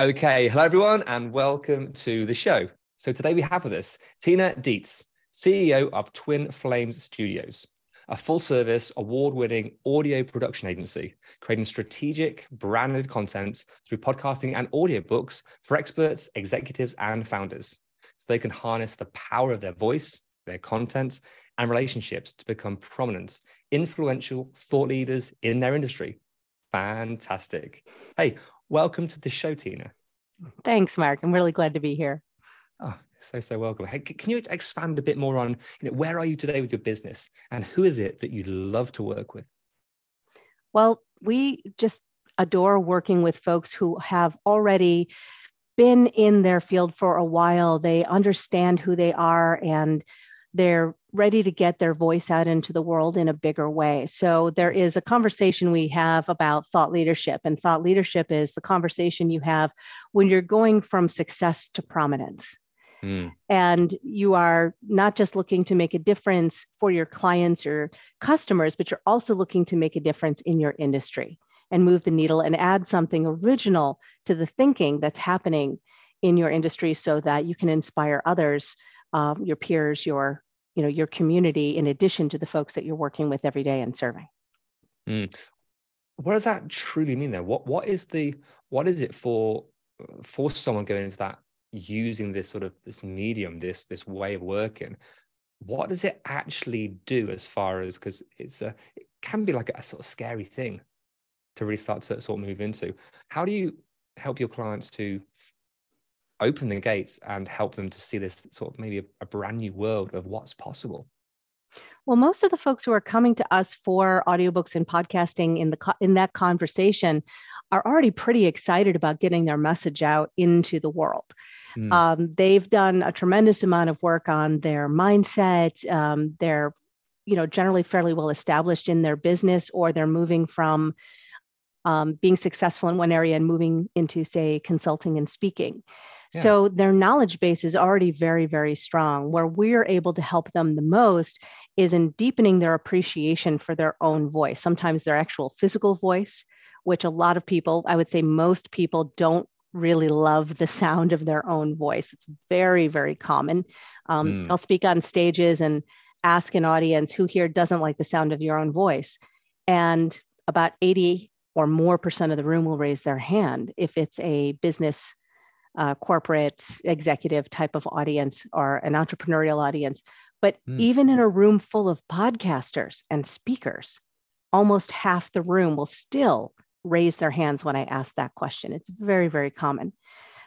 Okay, hello everyone, and welcome to the show. So today we have with us Tina Dietz, CEO of Twin Flames Studios, a full-service, award-winning audio production agency, creating strategic, branded content through podcasting and audiobooks for experts, executives, and founders, so they can harness the power of their voice, their content, and relationships to become prominent, influential thought leaders in their industry. Fantastic. Hey, welcome to the show, Tina. Thanks, Mark. I'm really glad to be here. Oh, so so welcome. Hey, can you expand a bit more on you know, where are you today with your business, and who is it that you love to work with? Well, we just adore working with folks who have already been in their field for a while. They understand who they are and they're ready to get their voice out into the world in a bigger way. So, there is a conversation we have about thought leadership, and thought leadership is the conversation you have when you're going from success to prominence. Mm, and you are not just looking to make a difference for your clients or customers, but you're also looking to make a difference in your industry and move the needle and add something original to the thinking that's happening in your industry so that you can inspire others, um, your peers, your you know your community, in addition to the folks that you're working with every day and serving. mm. What does that truly mean? Then, what what is the what is it for for someone going into that using this sort of this medium, this this way of working? What does it actually do as far as because it's a it can be like a sort of scary thing to really start to sort of move into. How do you help your clients to open the gates and help them to see this sort of maybe a, a brand new world of what's possible? Well, most of the folks who are coming to us for audiobooks and podcasting in the co- in that conversation are already pretty excited about getting their message out into the world. Mm, Um, they've done a tremendous amount of work on their mindset. Um, they're, you know, generally fairly well established in their business, or they're moving from um, being successful in one area and moving into, say, consulting and speaking. Yeah. So their knowledge base is already very, very strong. Where we're able to help them the most is in deepening their appreciation for their own voice, sometimes their actual physical voice, which a lot of people, I would say most people don't really love the sound of their own voice. It's very, very common. Um, Mm. I'll speak on stages and ask an audience who here doesn't like the sound of your own voice. And about 80 or more percent of the room will raise their hand if it's a business, uh, corporate, executive type of audience or an entrepreneurial audience. But Mm. even in a room full of podcasters and speakers, almost half the room will still raise their hands when I ask that question. It's very, very common.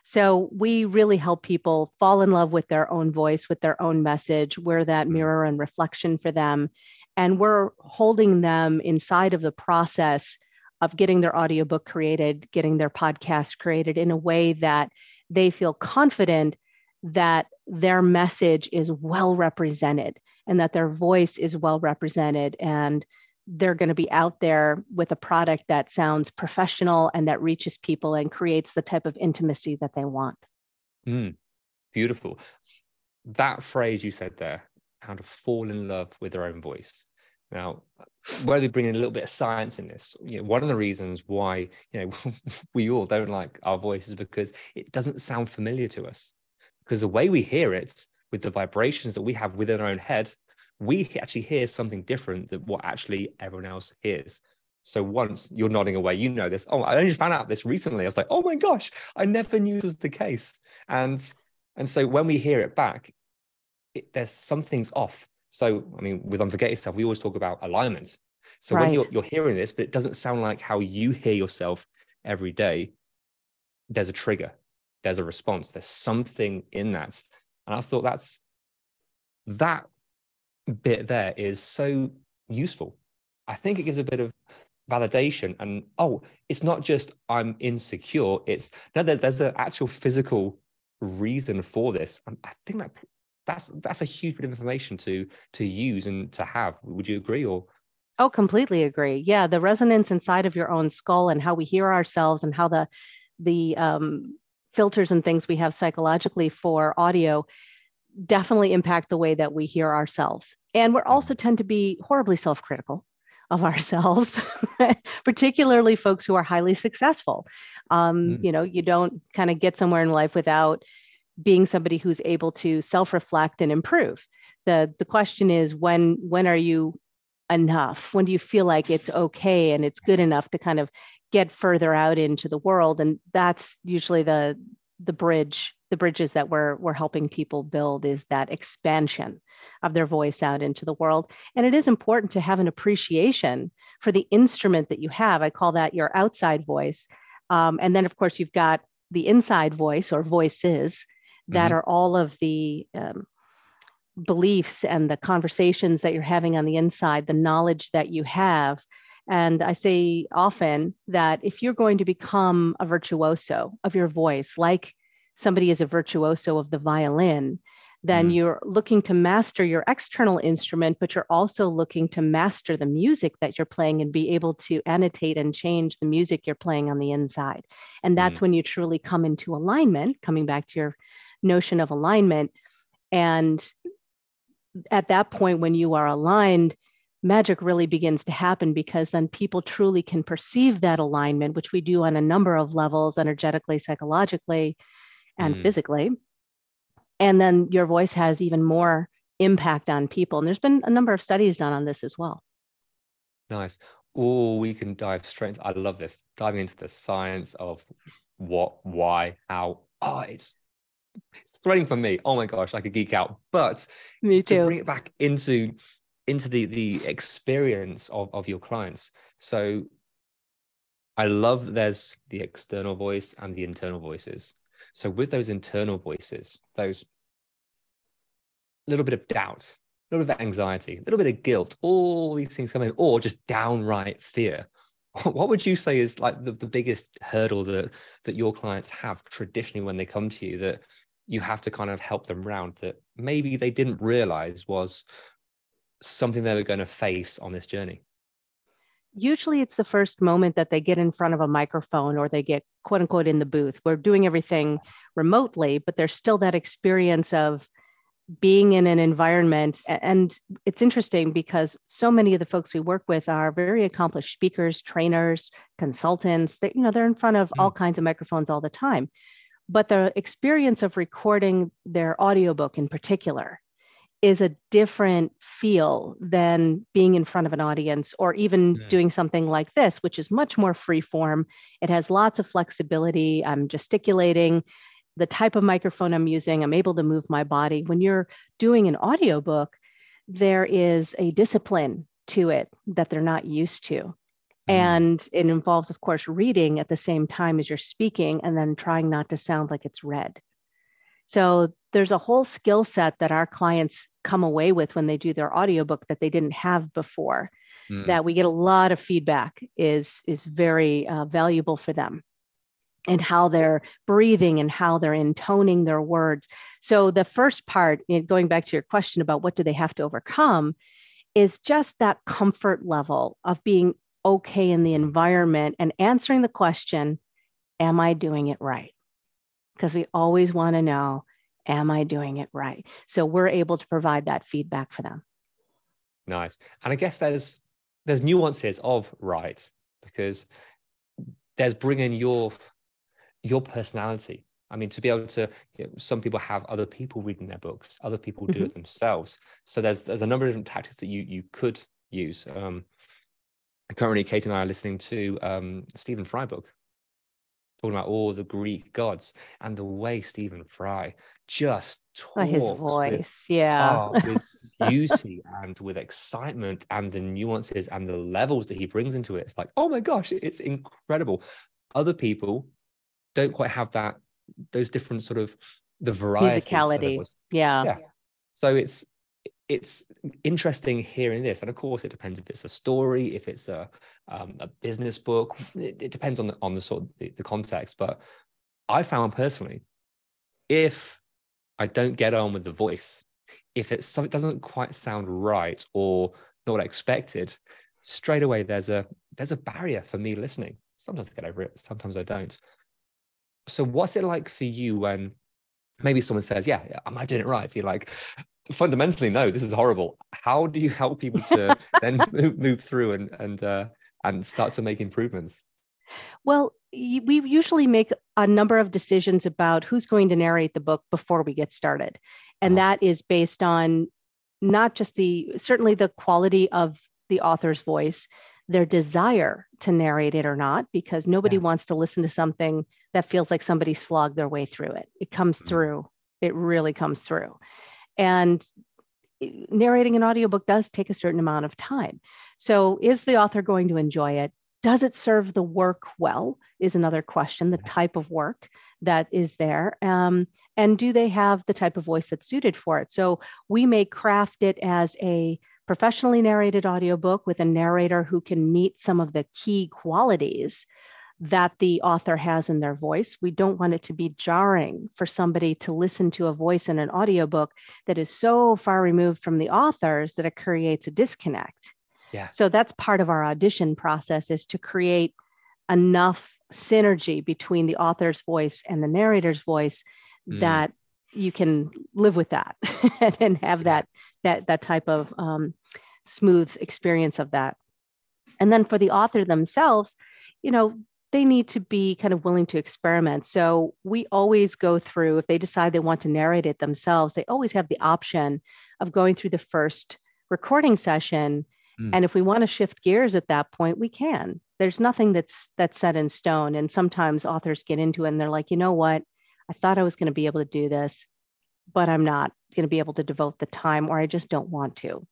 So we really help people fall in love with their own voice, with their own message. We're that Mm. mirror and reflection for them. And we're holding them inside of the process of getting their audiobook created, getting their podcast created in a way that they feel confident that their message is well represented and that their voice is well represented and they're going to be out there with a product that sounds professional and that reaches people and creates the type of intimacy that they want. Mm, beautiful. That phrase you said there, how to fall in love with their own voice. Now, where they bring in a little bit of science in this, you know, one of the reasons why you know we all don't like our voice is because it doesn't sound familiar to us. Because the way we hear it, with the vibrations that we have within our own head, we actually hear something different than what actually everyone else hears. So once you're nodding away, you know this. Oh, I only just found out this recently. I was like, oh my gosh, I never knew this was the case. And and so when we hear it back, it, there's something's off. So I mean, with Unforget Yourself, we always talk about alignment. So right. when you're you're hearing this, but it doesn't sound like how you hear yourself every day, there's a trigger, there's a response, there's something in that. And I thought that's that bit there is so useful. I think it gives a bit of validation and oh it's not just i'm insecure it's no there's, there's an actual physical reason for this and i think that that's that's a huge bit of information to to use and to have. Would you agree or? Oh completely agree. Yeah the resonance inside of your own skull and how we hear ourselves and how the the um, filters and things we have psychologically for audio definitely impact the way that we hear ourselves. And we're also tend to be horribly self-critical of ourselves, particularly folks who are highly successful. Um, mm. You know, you don't kind of get somewhere in life without being somebody who's able to self-reflect and improve. The the question is when when are you enough? When do you feel like it's okay and it's good enough to kind of get further out into the world? And that's usually the the bridge the bridges that we're we're helping people build is that expansion of their voice out into the world and it is important to have an appreciation for the instrument that you have i call that your outside voice um, and then of course you've got the inside voice or voices that mm-hmm. are all of the um, beliefs and the conversations that you're having on the inside the knowledge that you have and I say often that if you're going to become a virtuoso of your voice, like somebody is a virtuoso of the violin, then mm. you're looking to master your external instrument, but you're also looking to master the music that you're playing and be able to annotate and change the music you're playing on the inside. And that's mm. when you truly come into alignment, coming back to your notion of alignment. And at that point, when you are aligned, magic really begins to happen because then people truly can perceive that alignment, which we do on a number of levels energetically, psychologically, and mm. physically. And then your voice has even more impact on people. And there's been a number of studies done on this as well. Nice. Oh, we can dive straight. Into, I love this diving into the science of what, why, how. Oh, it's it's thrilling for me. Oh my gosh, I could geek out. But me too. To bring it back into into the the experience of of your clients. So I love there's the external voice and the internal voices. So with those internal voices, those little bit of doubt, a little bit of anxiety, a little bit of guilt, all these things come in, or just downright fear. What would you say is like the, the biggest hurdle that that your clients have traditionally when they come to you that you have to kind of help them round that maybe they didn't realize was something they were going to face on this journey? usually it's the first moment that they get in front of a microphone or they get quote unquote in the booth. We're doing everything remotely, but there's still that experience of being in an environment. And it's interesting because so many of the folks we work with are very accomplished speakers, trainers, consultants. that, you know, they're in front of all mm. kinds of microphones all the time. But the experience of recording their audiobook in particular is a different feel than being in front of an audience or even mm. doing something like this, which is much more free form. It has lots of flexibility. I'm gesticulating. The type of microphone I'm using, I'm able to move my body. When you're doing an audiobook, there is a discipline to it that they're not used to. Mm. And it involves, of course, reading at the same time as you're speaking and then trying not to sound like it's read. So there's a whole skill set that our clients come away with when they do their audiobook that they didn't have before mm. that we get a lot of feedback is is very uh, valuable for them and how they're breathing and how they're intoning their words so the first part going back to your question about what do they have to overcome is just that comfort level of being okay in the environment and answering the question am i doing it right because we always want to know am I doing it right? So we're able to provide that feedback for them. Nice. And I guess there's there's nuances of right because there's bringing your your personality. I mean, to be able to, you know, some people have other people reading their books, other people do mm-hmm. it themselves. So there's there's a number of different tactics that you you could use. Um, currently, Kate and I are listening to um, Stephen Fry book, talking about all the Greek gods and the way Stephen Fry just talks his voice, with, yeah, oh, with beauty and with excitement and the nuances and the levels that he brings into it. It's like, oh my gosh, it's incredible. Other people don't quite have that; those different sort of the variety, musicality, yeah. yeah. So it's it's interesting hearing this and of course it depends if it's a story if it's a um, a business book it, it, depends on the on the sort of the, the, context but i found personally if i don't get on with the voice if it's something doesn't quite sound right or not expected straight away there's a there's a barrier for me listening. Sometimes i get over it sometimes i don't. So what's it like for you when maybe someone says, yeah, yeah, am I doing it right? You're like, fundamentally, no, this is horrible. How do you help people to then move, move, through and, and, uh, and start to make improvements? Well, we usually make a number of decisions about who's going to narrate the book before we get started. And uh-huh. that is based on not just the, certainly the quality of the author's voice, their desire to narrate it or not, because nobody yeah. wants to listen to something that feels like somebody slogged their way through it. It comes mm-hmm. through, it really comes through. And narrating an audiobook does take a certain amount of time. So, is the author going to enjoy it? Does it serve the work well? Is another question, the type of work that is there. Um, and do they have the type of voice that's suited for it? So, we may craft it as a professionally narrated audiobook with a narrator who can meet some of the key qualities that the author has in their voice. We don't want it to be jarring for somebody to listen to a voice in an audiobook that is so far removed from the authors that it creates a disconnect. Yeah. So that's part of our audition process is to create enough synergy between the author's voice and the narrator's voice mm. that you can live with that and have that that that type of um, smooth experience of that. And then for the author themselves you know they need to be kind of willing to experiment. So we always go through if they decide they want to narrate it themselves they always have the option of going through the first recording session. Mm. and if we want to shift gears at that point we can. There's nothing that's that's set in stone. And sometimes authors get into it and they're like you know what I thought I was going to be able to do this, but I'm not going to be able to devote the time, or I just don't want to.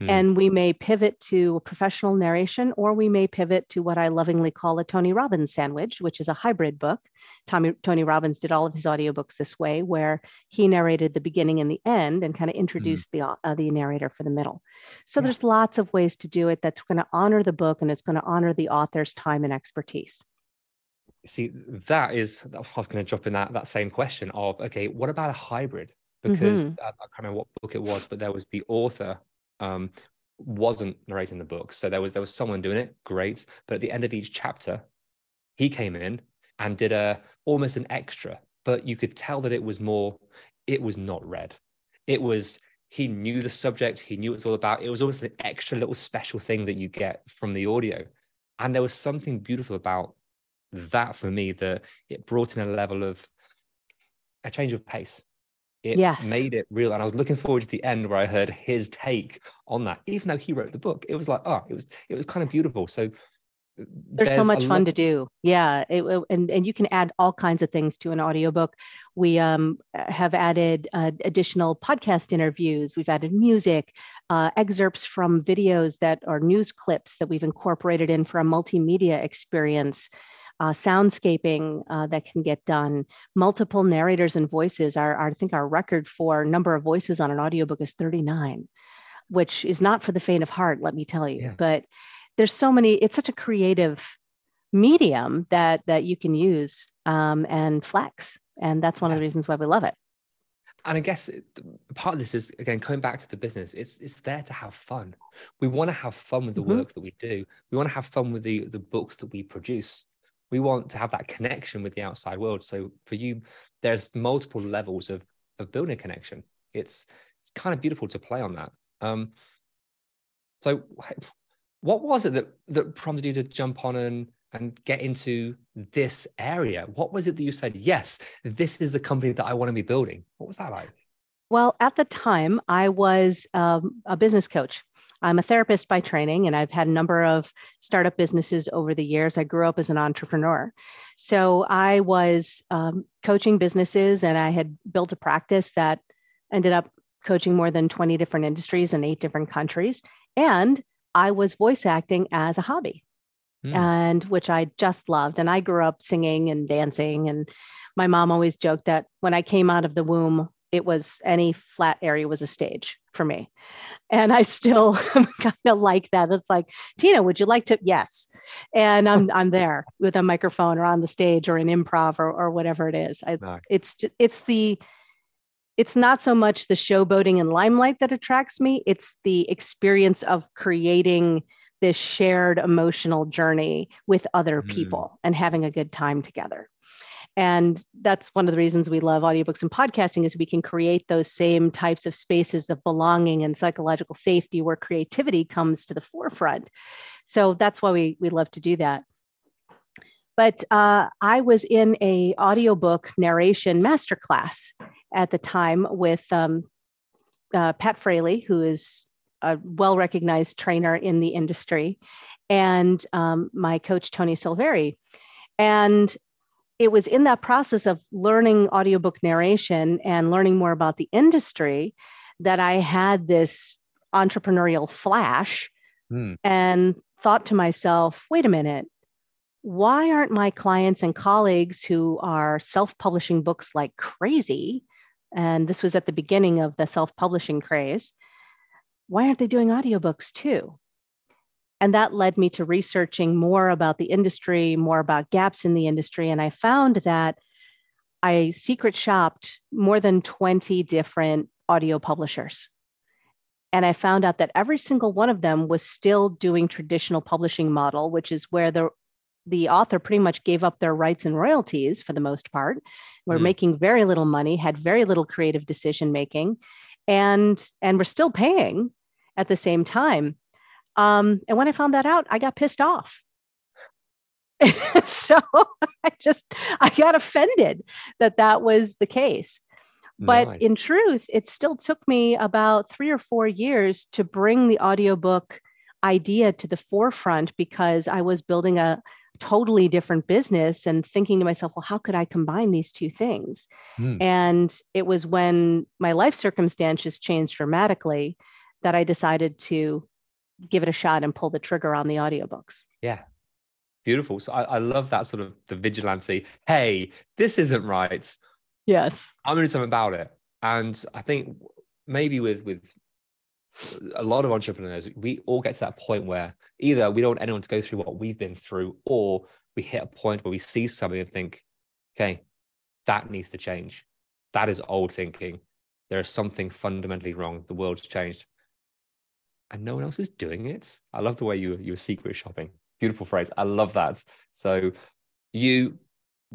Mm. And we may pivot to a professional narration, or we may pivot to what I lovingly call a Tony Robbins sandwich, which is a hybrid book. Tommy, Tony Robbins did all of his audiobooks this way, where he narrated the beginning and the end and kind of hmm. introduced mm. the, uh, the narrator for the middle. So yeah. there's lots of ways to do it that's going to honor the book and it's going to honor the author's time and expertise see that is i was going to drop in that that same question of okay what about a hybrid? Because mm-hmm. I, I can't remember what book it was but there was the author um wasn't narrating the book. So there was there was someone doing it great. But at the end of each chapter he came in and did a almost an extra but you could tell that it was more it was not read. It was he knew the subject he knew what it's all about. It was almost an extra little special thing that you get from the audio. And there was something beautiful about that for me that it brought in a level of a change of pace. It yes. made it real and i was looking forward to the end where i heard his take on that even though he wrote the book. It was like oh it was it was kind of beautiful. So there's, there's so much fun to do. Yeah it, and, and you can add all kinds of things to an audiobook. We um, have added uh, additional podcast interviews. We've added music uh, excerpts from videos that are news clips that we've incorporated in for a multimedia experience uh, soundscaping uh, that can get done, multiple narrators and voices. Our, our, I think our record for number of voices on an audiobook is 39, which is not for the faint of heart, let me tell you. Yeah. But there's so many, it's such a creative medium that that you can use um, and flex. And that's one yeah. of the reasons why we love it and I guess part of this is again coming back to the business. It's it's there to have fun. We want to have fun with the mm-hmm. work that we do. We want to have fun with the the books that we produce we want to have that connection with the outside world. So for you there's multiple levels of of building a connection. It's it's kind of beautiful to play on that. Um so what was it that that prompted you to jump on and and get into this area? What was it that you said yes this is the company that i want to be building what was that like? Well at the time i was um, a business coach I'm a therapist by training, and I've had a number of startup businesses over the years. I grew up as an entrepreneur. So I was um, coaching businesses, and I had built a practice that ended up coaching more than 20 different industries in eight different countries. And I was voice acting as a hobby, mm. and which I just loved. And I grew up singing and dancing. And my mom always joked that when I came out of the womb, it was any flat area was a stage for me. And I still kind of like that. It's like, Tina, would you like to? Yes. And I'm I'm there with a microphone or on the stage or an improv or, or whatever it is. I, nice. It's it's the it's not so much the showboating and limelight that attracts me. It's the experience of creating this shared emotional journey with other mm. people and having a good time together and that's one of the reasons we love audiobooks and podcasting is we can create those same types of spaces of belonging and psychological safety where creativity comes to the forefront. So that's why we, we love to do that. But uh, i was in a audiobook narration masterclass at the time with um, uh, pat fraley who is a well recognized trainer in the industry and um, my coach tony silveri. And it was in that process of learning audiobook narration and learning more about the industry that I had this entrepreneurial flash mm. and thought to myself, wait a minute, why aren't my clients and colleagues who are self publishing books like crazy? And this was at the beginning of the self publishing craze. Why aren't they doing audiobooks too? And that led me to researching more about the industry, more about gaps in the industry. And I found that I secret shopped more than 20 different audio publishers. And I found out that every single one of them was still doing traditional publishing model, which is where the the author pretty much gave up their rights and royalties for the most part. We're mm. making very little money, had very little creative decision making, and and we're still paying at the same time. Um, and when I found that out, I got pissed off. so I just I got offended that that was the case. But nice. in truth, it still took me about three or four years to bring the audiobook idea to the forefront because I was building a totally different business and thinking to myself, well, how could I combine these two things? Mm. And it was when my life circumstances changed dramatically that I decided to give it a shot and pull the trigger on the audiobooks. Yeah. Beautiful. So I, I love that sort of the vigilante. Hey, this isn't right. Yes. I'm gonna do something about it. And I think maybe with with a lot of entrepreneurs, we all get to that point where either we don't want anyone to go through what we've been through, or we hit a point where we see something and think, okay, that needs to change. That is old thinking. There is something fundamentally wrong. The world's changed and no one else is doing it. I love the way you you were secret shopping. Beautiful phrase. I love that. So you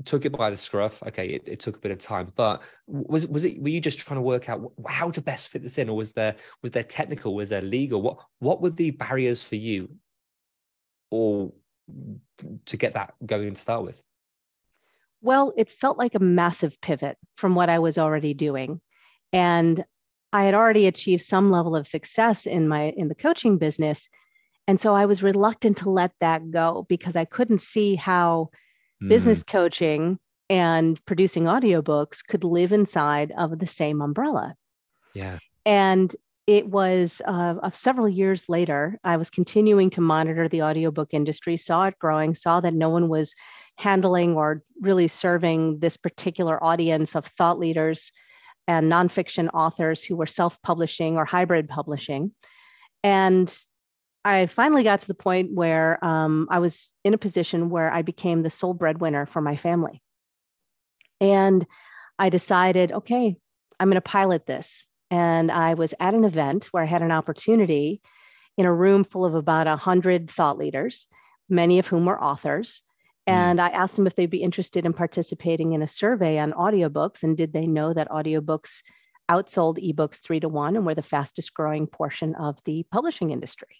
took it by the scruff. Okay, it, it, took a bit of time, but was was it? Were you just trying to work out how to best fit this in, or was there was there technical, was there legal? What what were the barriers for you, or to get that going to start with? Well, it felt like a massive pivot from what I was already doing, and I had already achieved some level of success in my in the coaching business. And so I was reluctant to let that go because I couldn't see how mm. business coaching and producing audiobooks could live inside of the same umbrella. Yeah. And it was uh, several years later, I was continuing to monitor the audiobook industry, saw it growing, saw that no one was handling or really serving this particular audience of thought leaders and nonfiction authors who were self publishing or hybrid publishing. And I finally got to the point where um, I was in a position where I became the sole breadwinner for my family. And I decided, okay, I'm going to pilot this. And I was at an event where I had an opportunity in a room full of about 100 thought leaders, many of whom were authors. Mm. And I asked them if they'd be interested in participating in a survey on audiobooks and did they know that audiobooks outsold ebooks three to one and were the fastest growing portion of the publishing industry.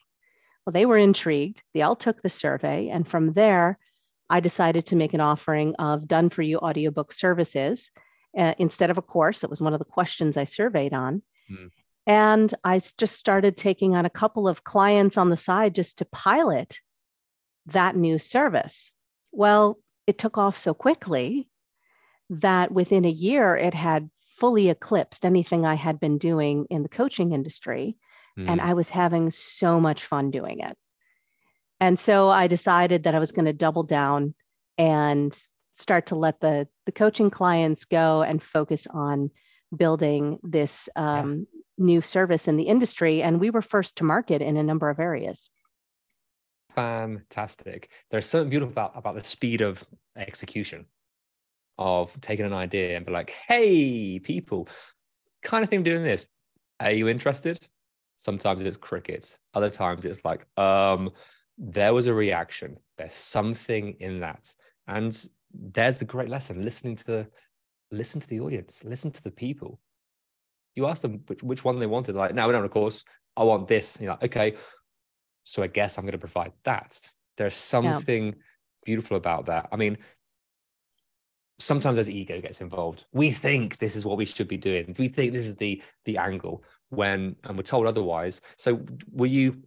Well, they were intrigued. They all took the survey. And from there, I decided to make an offering of done for you audiobook services uh, instead of a course. That was one of the questions I surveyed on. Mm. And I just started taking on a couple of clients on the side just to pilot that new service. Well, it took off so quickly that within a year it had fully eclipsed anything I had been doing in the coaching industry. Mm. And hmm. I was having so much fun doing it. And so I decided that I was going to double down and start to let the, the coaching clients go and focus on building this um, yeah. new service in the industry. And we were first to market in a number of areas. Fantastic. There's something beautiful about, about the speed of execution of taking an idea and be like, hey, people, kind of thing doing this. Are you interested? Sometimes it's crickets. Other times it's like, um, there was a reaction. There's something in that. And there's the great lesson. Listening to the listen to the audience, listen to the people. You ask them which, which one they wanted. Like, no, of course, I want this. You're like, okay, so I guess I'm going to provide that. There's something yeah. beautiful about that. I mean, sometimes as ego gets involved, we think this is what we should be doing. We think this is the the angle when and we're told otherwise. So were you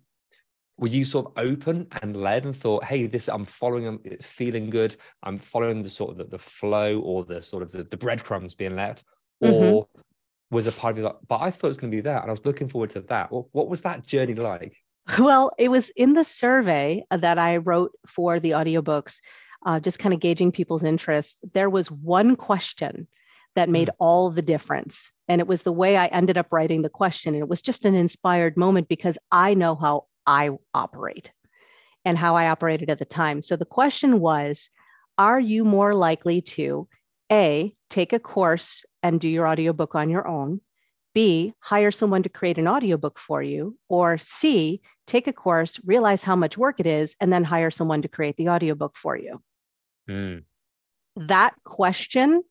were you sort of open and led and thought, hey, this I'm following, I'm feeling good, I'm following the sort of the, the flow or the sort of the, the breadcrumbs being left, mm-hmm. or was a part of you like, but I thought it was going to be that, and I was looking forward to that. What, what was that journey like? Well, it was in the survey that I wrote for the audiobooks, uh, just kind of gauging people's interest. There was one question that made mm. all the difference. And it was the way I ended up writing the question. And it was just an inspired moment because I know how I operate and how I operated at the time. So the question was Are you more likely to A, take a course and do your audiobook on your own? B, hire someone to create an audiobook for you, or C, take a course, realize how much work it is, and then hire someone to create the audiobook for you. Mm. That question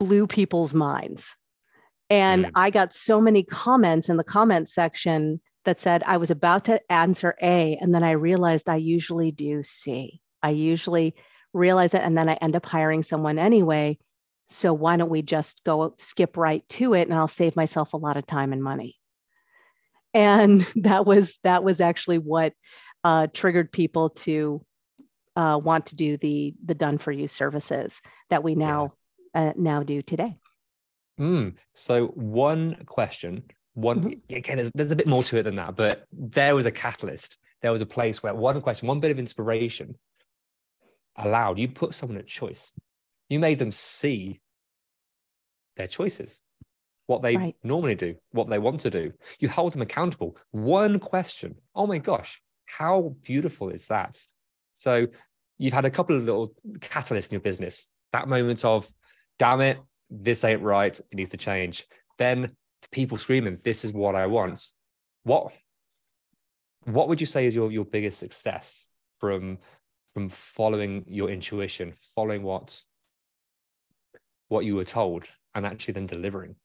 blew people's minds. And mm. I got so many comments in the comment section that said I was about to answer A, and then I realized I usually do C. I usually realize it, and then I end up hiring someone anyway so why don't we just go skip right to it and I'll save myself a lot of time and money. And that was that was actually what uh, triggered people to uh, want to do the the done for you services that we now yeah. uh, now do today. Mm. So one question, one mm-hmm. again, there's, there's a bit more to it than that, but there was a catalyst. There was a place where one question, one bit of inspiration allowed you put someone at choice you made them see their choices, what they right. normally do, what they want to do. You hold them accountable. One question. Oh my gosh, how beautiful is that? So you've had a couple of little catalysts in your business. That moment of, damn it, this ain't right. It needs to change. Then the people screaming, this is what I want. What what would you say is your, your biggest success from from following your intuition, following what what you were told and actually then delivering?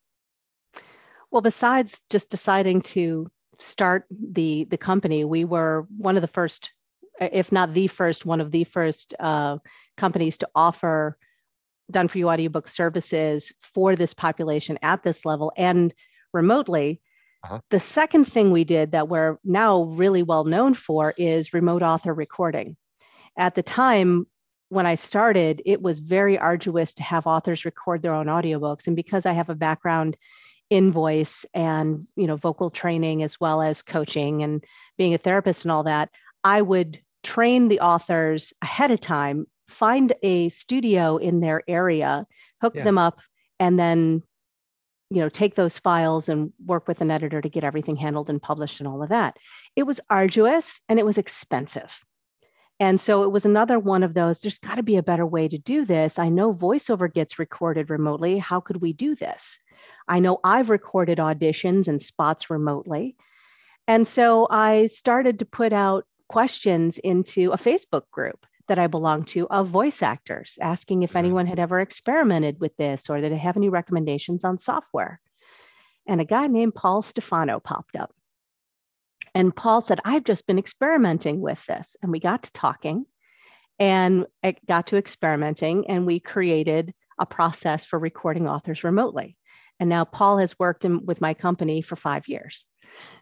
Well, besides just deciding to start the the company, we were one of the first, if not the first, one of the first uh, companies to offer done for you audiobook services for this population at this level and remotely. Uh-huh. The second thing we did that we're now really well known for is remote author recording. At the time, when I started, it was very arduous to have authors record their own audiobooks. And because I have a background in voice and you know vocal training as well as coaching and being a therapist and all that, I would train the authors ahead of time, find a studio in their area, hook yeah. them up, and then you know take those files and work with an editor to get everything handled and published and all of that. It was arduous and it was expensive. And so it was another one of those, there's got to be a better way to do this. I know voiceover gets recorded remotely. How could we do this? I know I've recorded auditions and spots remotely. And so I started to put out questions into a Facebook group that I belong to of voice actors, asking if mm-hmm. anyone had ever experimented with this or that they have any recommendations on software. And a guy named Paul Stefano popped up. And Paul said, I've just been experimenting with this. And we got to talking and it got to experimenting, and we created a process for recording authors remotely. And now Paul has worked in, with my company for five years.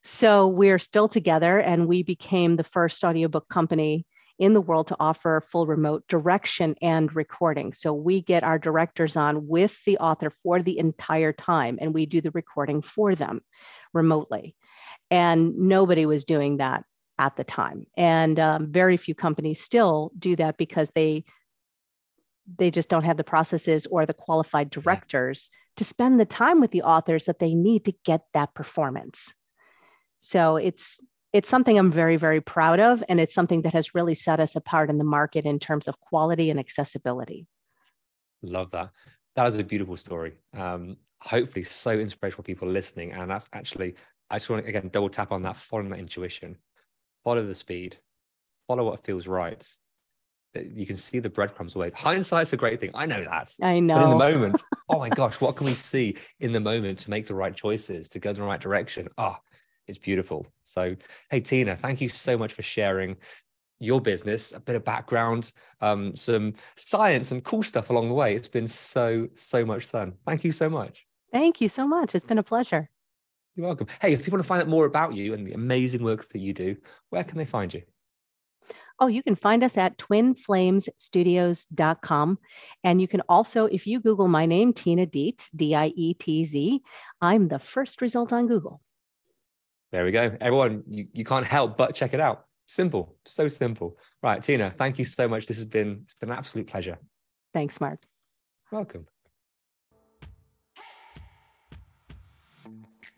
So we're still together, and we became the first audiobook company in the world to offer full remote direction and recording. So we get our directors on with the author for the entire time, and we do the recording for them remotely. And nobody was doing that at the time. And um, very few companies still do that because they they just don't have the processes or the qualified directors to spend the time with the authors that they need to get that performance. So it's it's something I'm very very proud of and it's something that has really set us apart in the market in terms of quality and accessibility. Love that. That is a beautiful story. Um, hopefully so inspirational for people listening and that's actually I just want to again double tap on that following that intuition. Follow the speed. Follow what feels right you can see the breadcrumbs away. Hindsight's a great thing. I know that. I know. But in the moment, oh my gosh, what can we see in the moment to make the right choices, to go in the right direction? Oh, it's beautiful. So, hey, Tina, thank you so much for sharing your business, a bit of background, um, some science and cool stuff along the way. It's been so, so much fun. Thank you so much. Thank you so much. It's been a pleasure. You're welcome. Hey, if people want to find out more about you and the amazing work that you do, where can they find you? Oh, you can find us at twinflamesstudios.com. And you can also, if you Google my name, Tina Dietz, D I E T Z, I'm the first result on Google. There we go. Everyone, you, you can't help but check it out. Simple, so simple. Right, Tina, thank you so much. This has been it's been an absolute pleasure. Thanks, Mark. Welcome.